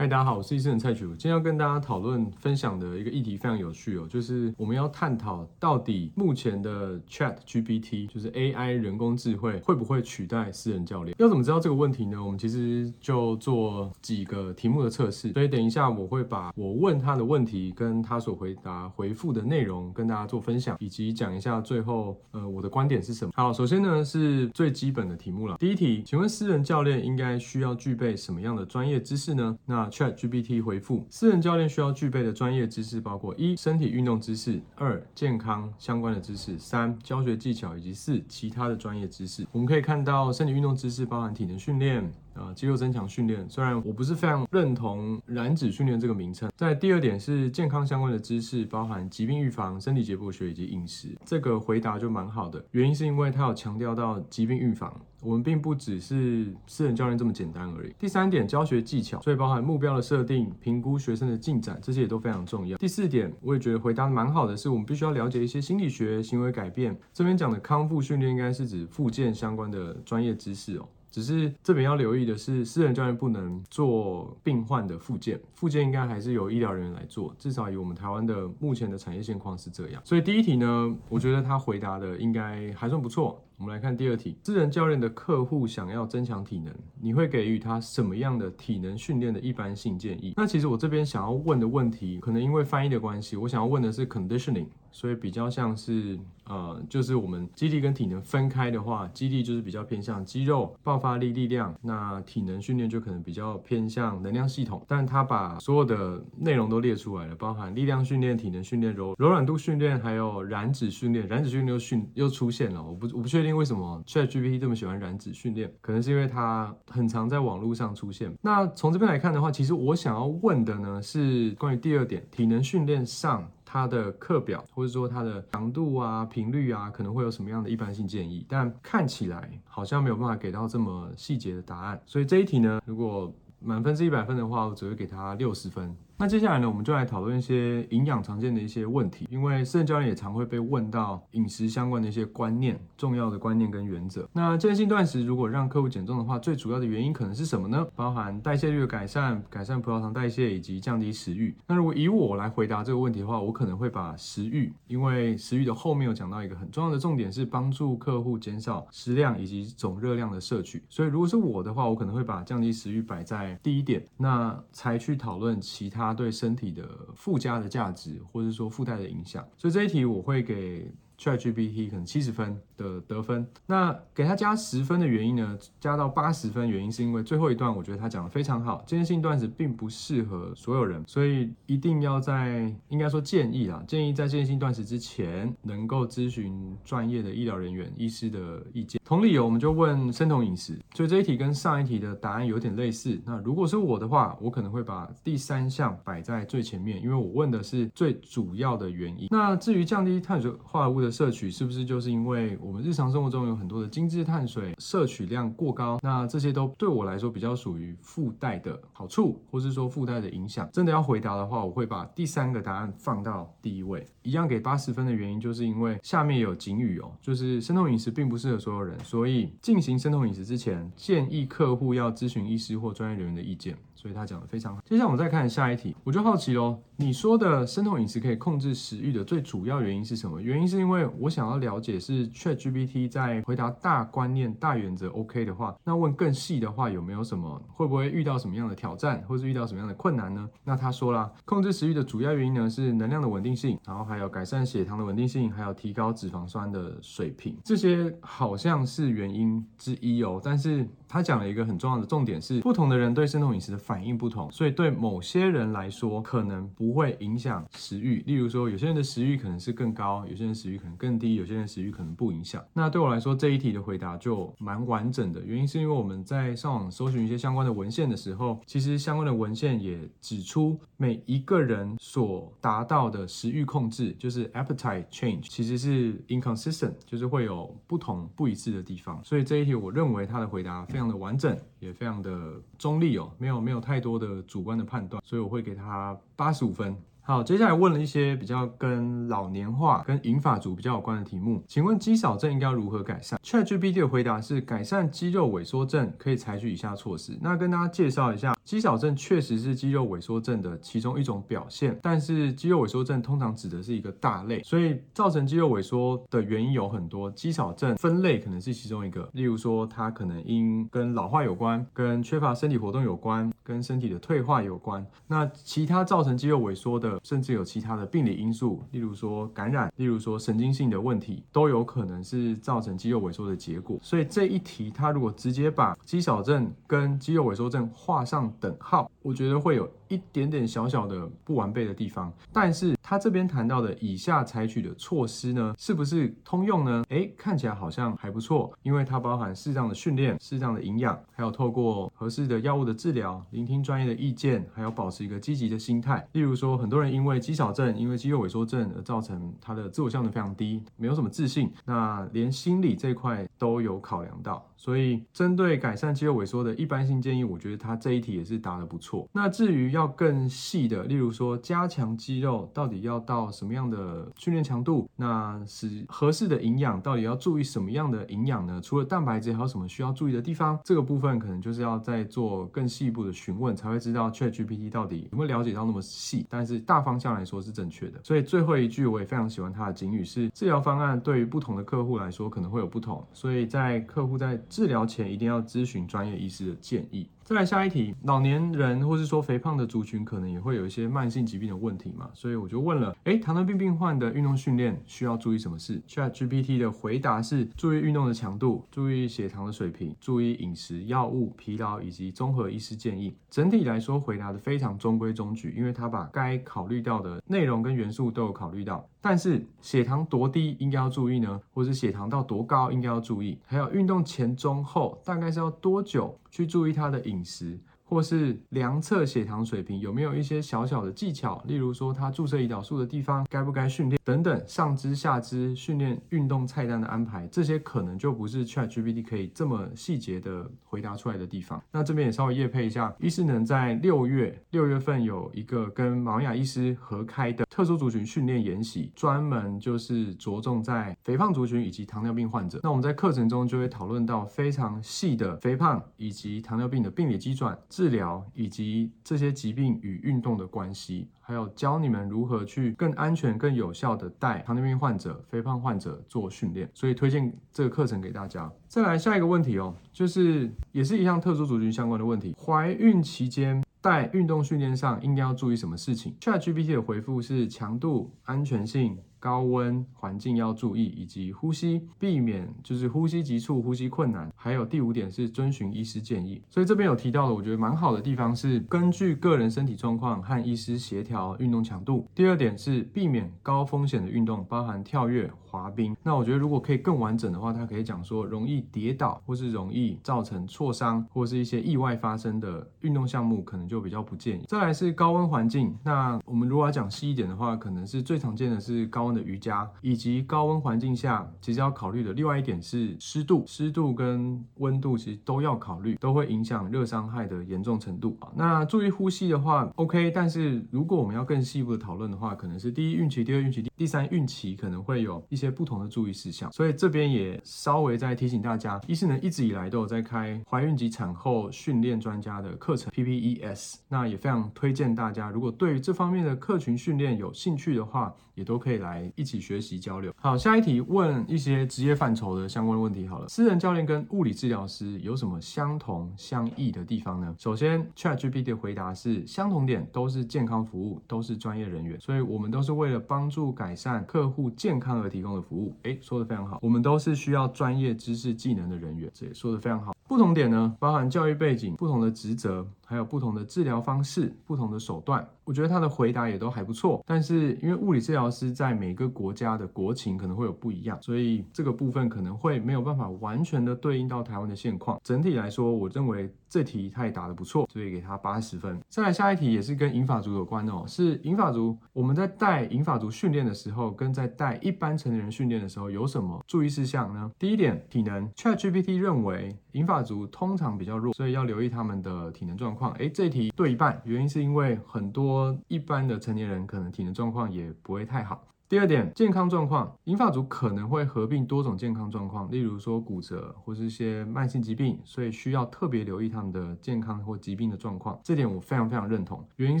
嗨，大家好，我是医生蔡奇儒。今天要跟大家讨论分享的一个议题非常有趣哦，就是我们要探讨到底目前的 Chat GPT，就是 AI 人工智慧，会不会取代私人教练？要怎么知道这个问题呢？我们其实就做几个题目的测试，所以等一下我会把我问他的问题跟他所回答回复的内容跟大家做分享，以及讲一下最后呃我的观点是什么。好，首先呢是最基本的题目了。第一题，请问私人教练应该需要具备什么样的专业知识呢？那 ChatGPT 回复：私人教练需要具备的专业知识包括一、身体运动知识；二、健康相关的知识；三、教学技巧；以及四、其他的专业知识。我们可以看到，身体运动知识包含体能训练。啊，肌肉增强训练，虽然我不是非常认同燃脂训练这个名称。在第二点是健康相关的知识，包含疾病预防、身体解剖学以及饮食。这个回答就蛮好的，原因是因为它有强调到疾病预防，我们并不只是私人教练这么简单而已。第三点教学技巧，所以包含目标的设定、评估学生的进展，这些也都非常重要。第四点，我也觉得回答蛮好的，是我们必须要了解一些心理学、行为改变。这边讲的康复训练应该是指复健相关的专业知识哦。只是这边要留意的是，私人教练不能做病患的复健，复健应该还是由医疗人员来做。至少以我们台湾的目前的产业现况是这样。所以第一题呢，我觉得他回答的应该还算不错。我们来看第二题，私人教练的客户想要增强体能，你会给予他什么样的体能训练的一般性建议？那其实我这边想要问的问题，可能因为翻译的关系，我想要问的是 conditioning，所以比较像是呃，就是我们肌力跟体能分开的话，肌力就是比较偏向肌肉爆发力力量，那体能训练就可能比较偏向能量系统。但他把所有的内容都列出来了，包含力量训练、体能训练、柔柔软度训练，还有燃脂训练。燃脂训练又训又出现了，我不我不确定。为什么 ChatGPT 这么喜欢燃脂训练？可能是因为它很常在网络上出现。那从这边来看的话，其实我想要问的呢是关于第二点，体能训练上它的课表或者说它的强度啊、频率啊，可能会有什么样的一般性建议？但看起来好像没有办法给到这么细节的答案。所以这一题呢，如果满分是一百分的话，我只会给他六十分。那接下来呢，我们就来讨论一些营养常见的一些问题，因为私人教练也常会被问到饮食相关的一些观念、重要的观念跟原则。那间歇性断食如果让客户减重的话，最主要的原因可能是什么呢？包含代谢率的改善、改善葡萄糖代谢以及降低食欲。那如果以我来回答这个问题的话，我可能会把食欲，因为食欲的后面有讲到一个很重要的重点是帮助客户减少食量以及总热量的摄取。所以如果是我的话，我可能会把降低食欲摆在第一点，那才去讨论其他。它对身体的附加的价值，或者说附带的影响，所以这一题我会给。ChatGPT 可能七十分的得分，那给他加十分的原因呢？加到八十分原因是因为最后一段我觉得他讲的非常好。间歇性断食并不适合所有人，所以一定要在应该说建议啊，建议在间歇性断食之前能够咨询专业的医疗人员、医师的意见。同理由，我们就问生酮饮食，所以这一题跟上一题的答案有点类似。那如果是我的话，我可能会把第三项摆在最前面，因为我问的是最主要的原因。那至于降低碳水化合物的摄取是不是就是因为我们日常生活中有很多的精致碳水摄取量过高？那这些都对我来说比较属于附带的好处，或是说附带的影响。真的要回答的话，我会把第三个答案放到第一位，一样给八十分的原因，就是因为下面有警语哦，就是生酮饮食并不适合所有人，所以进行生酮饮食之前，建议客户要咨询医师或专业人员的意见。所以他讲的非常好。接下来我们再看下一题，我就好奇喽，你说的生酮饮食可以控制食欲的最主要原因是什么？原因是因为我想要了解是确 GPT 在回答大观念、大原则 OK 的话，那问更细的话有没有什么？会不会遇到什么样的挑战，或是遇到什么样的困难呢？那他说啦，控制食欲的主要原因呢是能量的稳定性，然后还有改善血糖的稳定性，还有提高脂肪酸的水平，这些好像是原因之一哦。但是他讲了一个很重要的重点是，不同的人对生酮饮食的反应不同，所以对某些人来说可能不会影响食欲。例如说，有些人的食欲可能是更高，有些人食欲可能更低，有些人食欲可能不影响。那对我来说，这一题的回答就蛮完整的。原因是因为我们在上网搜寻一些相关的文献的时候，其实相关的文献也指出，每一个人所达到的食欲控制，就是 appetite change，其实是 inconsistent，就是会有不同不一致的地方。所以这一题，我认为他的回答非常的完整，也非常的中立哦，没有没有太多的主观的判断，所以我会给他八十五分。好，接下来问了一些比较跟老年化、跟银发族比较有关的题目，请问肌少症应该如何改善？ChatGPT 的回答是：改善肌肉萎缩症可以采取以下措施。那跟大家介绍一下，肌少症确实是肌肉萎缩症的其中一种表现，但是肌肉萎缩症通常指的是一个大类，所以造成肌肉萎缩的原因有很多，肌少症分类可能是其中一个。例如说，它可能因跟老化有关，跟缺乏身体活动有关，跟身体的退化有关。那其他造成肌肉萎缩的，甚至有其他的病理因素，例如说感染，例如说神经性的问题，都有可能是造成肌肉萎缩的结果。所以这一题，它如果直接把肌少症跟肌肉萎缩症画上等号，我觉得会有一点点小小的不完备的地方。但是他这边谈到的以下采取的措施呢，是不是通用呢？诶，看起来好像还不错，因为它包含适当的训练、适当的营养，还有透过合适的药物的治疗，聆听专业的意见，还有保持一个积极的心态。例如说，很多人因为肌少症、因为肌肉萎缩症而造成他的自我效能非常低，没有什么自信，那连心理这块都有考量到。所以，针对改善肌肉萎缩的一般性建议，我觉得他这一题也是答得不错。那至于要更细的，例如说加强肌肉到底要到什么样的训练强度，那是合适的营养到底要注意什么样的营养呢？除了蛋白质，还有什么需要注意的地方？这个部分可能就是要再做更细一步的询问，才会知道 ChatGPT 到底有没有了解到那么细。但是大方向来说是正确的。所以最后一句我也非常喜欢他的警语是：治疗方案对于不同的客户来说可能会有不同，所以在客户在治疗前一定要咨询专业医师的建议。再来下一题，老年人或是说肥胖的族群可能也会有一些慢性疾病的问题嘛，所以我就问了，诶，糖尿病病患的运动训练需要注意什么事？ChatGPT 的回答是：注意运动的强度，注意血糖的水平，注意饮食、药物、疲劳以及综合医师建议。整体来说，回答的非常中规中矩，因为他把该考虑到的内容跟元素都有考虑到。但是血糖多低应该要注意呢？或是血糖到多高应该要注意？还有运动前、中、后大概是要多久去注意他的饮食？或是量测血糖水平有没有一些小小的技巧，例如说他注射胰岛素的地方该不该训练等等，上肢下肢训练运动菜单的安排，这些可能就不是 ChatGPT 可以这么细节的回答出来的地方。那这边也稍微业配一下，医师能在六月六月份有一个跟马文雅医师合开的特殊族群训练研习，专门就是着重在肥胖族群以及糖尿病患者。那我们在课程中就会讨论到非常细的肥胖以及糖尿病的病理机转。治疗以及这些疾病与运动的关系，还有教你们如何去更安全、更有效的带糖尿病患者、肥胖患者做训练，所以推荐这个课程给大家。再来下一个问题哦，就是也是一项特殊族群相关的问题，怀孕期间带运动训练上应该要注意什么事情？ChatGPT 的回复是强度、安全性。高温环境要注意，以及呼吸，避免就是呼吸急促、呼吸困难。还有第五点是遵循医师建议。所以这边有提到的，我觉得蛮好的地方是根据个人身体状况和医师协调运动强度。第二点是避免高风险的运动，包含跳跃、滑冰。那我觉得如果可以更完整的话，它可以讲说容易跌倒或是容易造成挫伤或是一些意外发生的运动项目，可能就比较不建议。再来是高温环境。那我们如果要讲细一点的话，可能是最常见的是高。的瑜伽以及高温环境下，其实要考虑的另外一点是湿度，湿度跟温度其实都要考虑，都会影响热伤害的严重程度啊。那注意呼吸的话，OK，但是如果我们要更细部的讨论的话，可能是第一孕期、第二孕期、第三孕期可能会有一些不同的注意事项。所以这边也稍微再提醒大家，医适能一直以来都有在开怀孕及产后训练专家的课程 PPES，那也非常推荐大家，如果对于这方面的客群训练有兴趣的话，也都可以来。一起学习交流。好，下一题问一些职业范畴的相关的问题。好了，私人教练跟物理治疗师有什么相同相异的地方呢？首先，ChatGPT 的回答是相同点都是健康服务，都是专业人员，所以我们都是为了帮助改善客户健康而提供的服务。诶，说得非常好，我们都是需要专业知识技能的人员，这也说得非常好。不同点呢，包含教育背景、不同的职责，还有不同的治疗方式、不同的手段。我觉得他的回答也都还不错。但是因为物理治疗师在每个国家的国情可能会有不一样，所以这个部分可能会没有办法完全的对应到台湾的现况。整体来说，我认为这题他也答得不错，所以给他八十分。再来下一题也是跟银发族有关哦，是银发族。我们在带银发族训练的时候，跟在带一般成年人训练的时候有什么注意事项呢？第一点，体能。ChatGPT 认为银发族通常比较弱，所以要留意他们的体能状况。况，哎，这一题对一半，原因是因为很多一般的成年人可能体能状况也不会太好。第二点，健康状况，银发族可能会合并多种健康状况，例如说骨折或是一些慢性疾病，所以需要特别留意他们的健康或疾病的状况。这点我非常非常认同，原因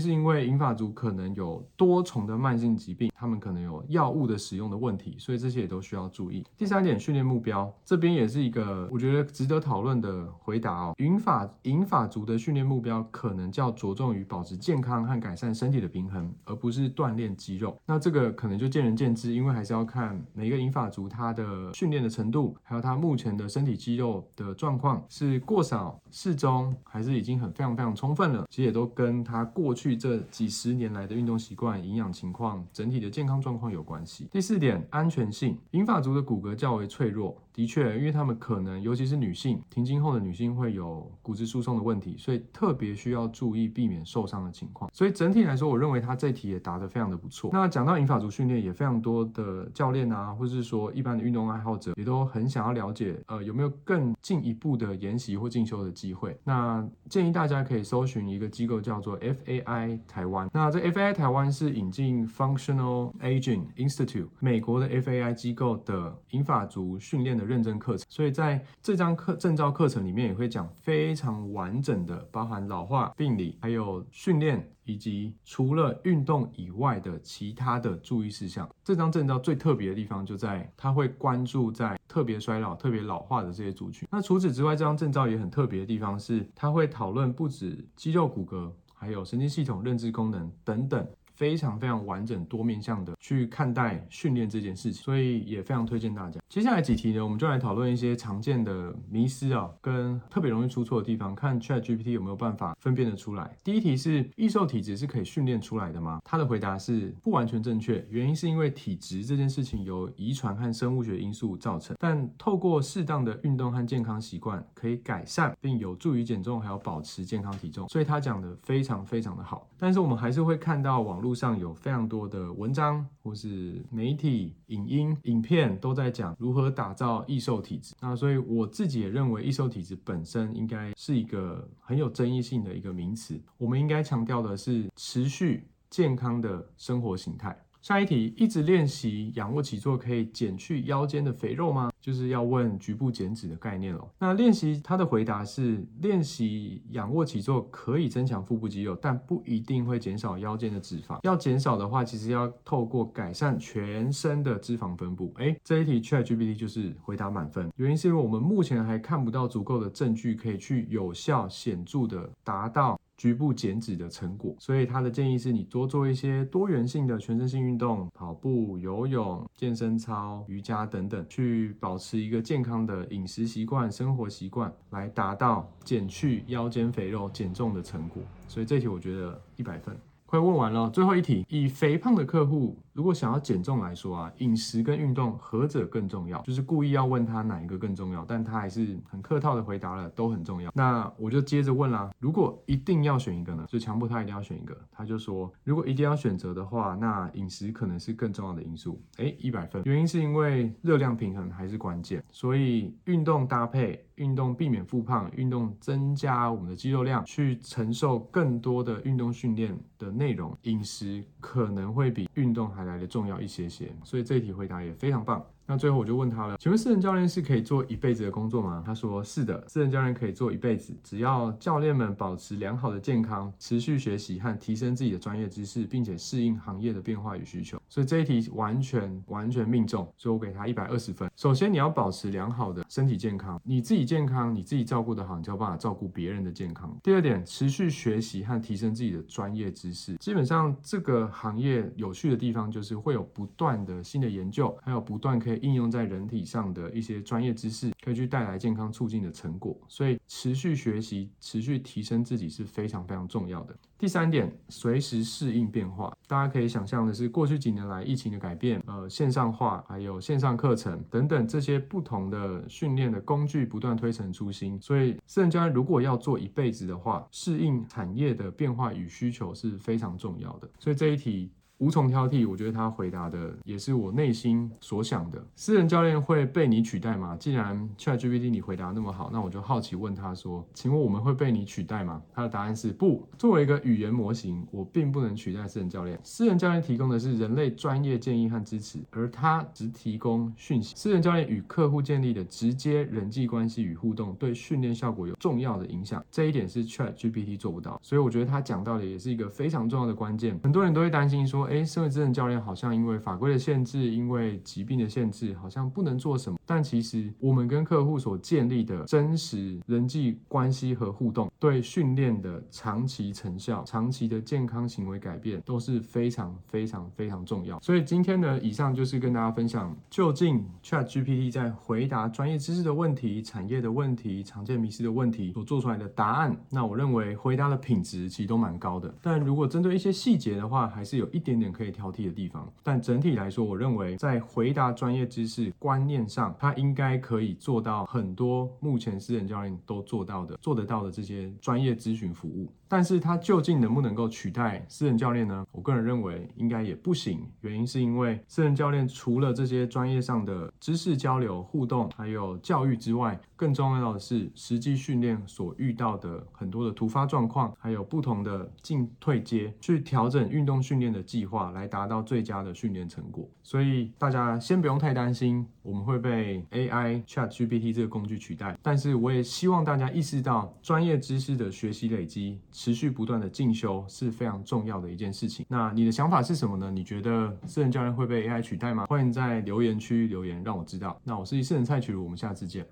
是因为银发族可能有多重的慢性疾病，他们可能有药物的使用的问题，所以这些也都需要注意。第三点，训练目标，这边也是一个我觉得值得讨论的回答哦。银发银发族的训练目标可能较着重于保持健康和改善身体的平衡，而不是锻炼肌肉。那这个可能就。见仁见智，因为还是要看每一个银发族他的训练的程度，还有他目前的身体肌肉的状况是过少、适中，还是已经很非常非常充分了。其实也都跟他过去这几十年来的运动习惯、营养情况、整体的健康状况有关系。第四点，安全性，银发族的骨骼较为脆弱。的确，因为他们可能，尤其是女性，停经后的女性会有骨质疏松的问题，所以特别需要注意避免受伤的情况。所以整体来说，我认为他这题也答得非常的不错。那讲到银发族训练，也非常多的教练啊，或是说一般的运动爱好者，也都很想要了解，呃，有没有更进一步的研习或进修的机会。那建议大家可以搜寻一个机构叫做 FAI 台湾。那这 FAI 台湾是引进 Functional Aging Institute 美国的 FAI 机构的银发族训练的。认证课程，所以在这张课证照课程里面也会讲非常完整的，包含老化、病理，还有训练，以及除了运动以外的其他的注意事项。这张证照最特别的地方就在它会关注在特别衰老、特别老化的这些族群。那除此之外，这张证照也很特别的地方是，它会讨论不止肌肉骨骼，还有神经系统、认知功能等等。非常非常完整、多面向的去看待训练这件事情，所以也非常推荐大家。接下来几题呢，我们就来讨论一些常见的迷思啊，跟特别容易出错的地方，看 ChatGPT 有没有办法分辨得出来。第一题是易瘦体质是可以训练出来的吗？他的回答是不完全正确，原因是因为体质这件事情由遗传和生物学因素造成，但透过适当的运动和健康习惯可以改善并有助于减重，还有保持健康体重。所以他讲的非常非常的好，但是我们还是会看到网络。书上有非常多的文章，或是媒体、影音、影片都在讲如何打造易瘦体质。那所以我自己也认为，易瘦体质本身应该是一个很有争议性的一个名词。我们应该强调的是持续健康的生活形态。下一题，一直练习仰卧起坐可以减去腰间的肥肉吗？就是要问局部减脂的概念了。那练习他的回答是，练习仰卧起坐可以增强腹部肌肉，但不一定会减少腰间的脂肪。要减少的话，其实要透过改善全身的脂肪分布。诶，这一题 ChatGPT 就是回答满分，原因是因为我们目前还看不到足够的证据可以去有效显著的达到。局部减脂的成果，所以他的建议是你多做一些多元性的全身性运动，跑步、游泳、健身操、瑜伽等等，去保持一个健康的饮食习惯、生活习惯，来达到减去腰间肥肉、减重的成果。所以这题我觉得一百分。快问完了，最后一题，以肥胖的客户如果想要减重来说啊，饮食跟运动何者更重要？就是故意要问他哪一个更重要，但他还是很客套的回答了，都很重要。那我就接着问啦，如果一定要选一个呢？就强迫他一定要选一个，他就说，如果一定要选择的话，那饮食可能是更重要的因素。诶，一百分，原因是因为热量平衡还是关键，所以运动搭配。运动避免复胖，运动增加我们的肌肉量，去承受更多的运动训练的内容。饮食可能会比运动还来的重要一些些，所以这一题回答也非常棒。那最后我就问他了，请问私人教练是可以做一辈子的工作吗？他说是的，私人教练可以做一辈子，只要教练们保持良好的健康，持续学习和提升自己的专业知识，并且适应行业的变化与需求。所以这一题完全完全命中，所以我给他一百二十分。首先你要保持良好的身体健康，你自己健康，你自己照顾得好，你就有办法照顾别人的健康。第二点，持续学习和提升自己的专业知识。基本上这个行业有趣的地方就是会有不断的新的研究，还有不断可以。应用在人体上的一些专业知识，可以去带来健康促进的成果，所以持续学习、持续提升自己是非常非常重要的。第三点，随时适应变化。大家可以想象的是，过去几年来疫情的改变，呃，线上化，还有线上课程等等这些不同的训练的工具不断推陈出新，所以私人教练如果要做一辈子的话，适应产业的变化与需求是非常重要的。所以这一题。无从挑剔。我觉得他回答的也是我内心所想的。私人教练会被你取代吗？既然 ChatGPT 你回答那么好，那我就好奇问他说：“请问我们会被你取代吗？”他的答案是不。作为一个语言模型，我并不能取代私人教练。私人教练提供的是人类专业建议和支持，而他只提供讯息。私人教练与客户建立的直接人际关系与互动，对训练效果有重要的影响。这一点是 ChatGPT 做不到，所以我觉得他讲到的也是一个非常重要的关键。很多人都会担心说：“哎，身为私人教练，好像因为法规的限制，因为疾病的限制，好像不能做什么。”但其实我们跟客户所建立的真实人际关系和互动，对训练的长期成效、长期的健康行为改变都是非常非常非常重要。所以今天呢，以上就是跟大家分享，究竟 ChatGPT 在回答专业知识的问题、产业的问题、常见迷思的问题所做出来的答案。那我认为回答的品质其实都蛮高的。但如果针对一些细节的话，还是有一点点可以挑剔的地方。但整体来说，我认为在回答专业知识观念上，他应该可以做到很多目前私人教练都做到的、做得到的这些专业咨询服务。但是它究竟能不能够取代私人教练呢？我个人认为应该也不行。原因是因为私人教练除了这些专业上的知识交流、互动，还有教育之外，更重要的是实际训练所遇到的很多的突发状况，还有不同的进退阶，去调整运动训练的计划，来达到最佳的训练成果。所以大家先不用太担心我们会被 AI ChatGPT 这个工具取代。但是我也希望大家意识到，专业知识的学习累积。持续不断的进修是非常重要的一件事情。那你的想法是什么呢？你觉得私人教练会被 AI 取代吗？欢迎在留言区留言让我知道。那我是私人蔡启儒，我们下次见。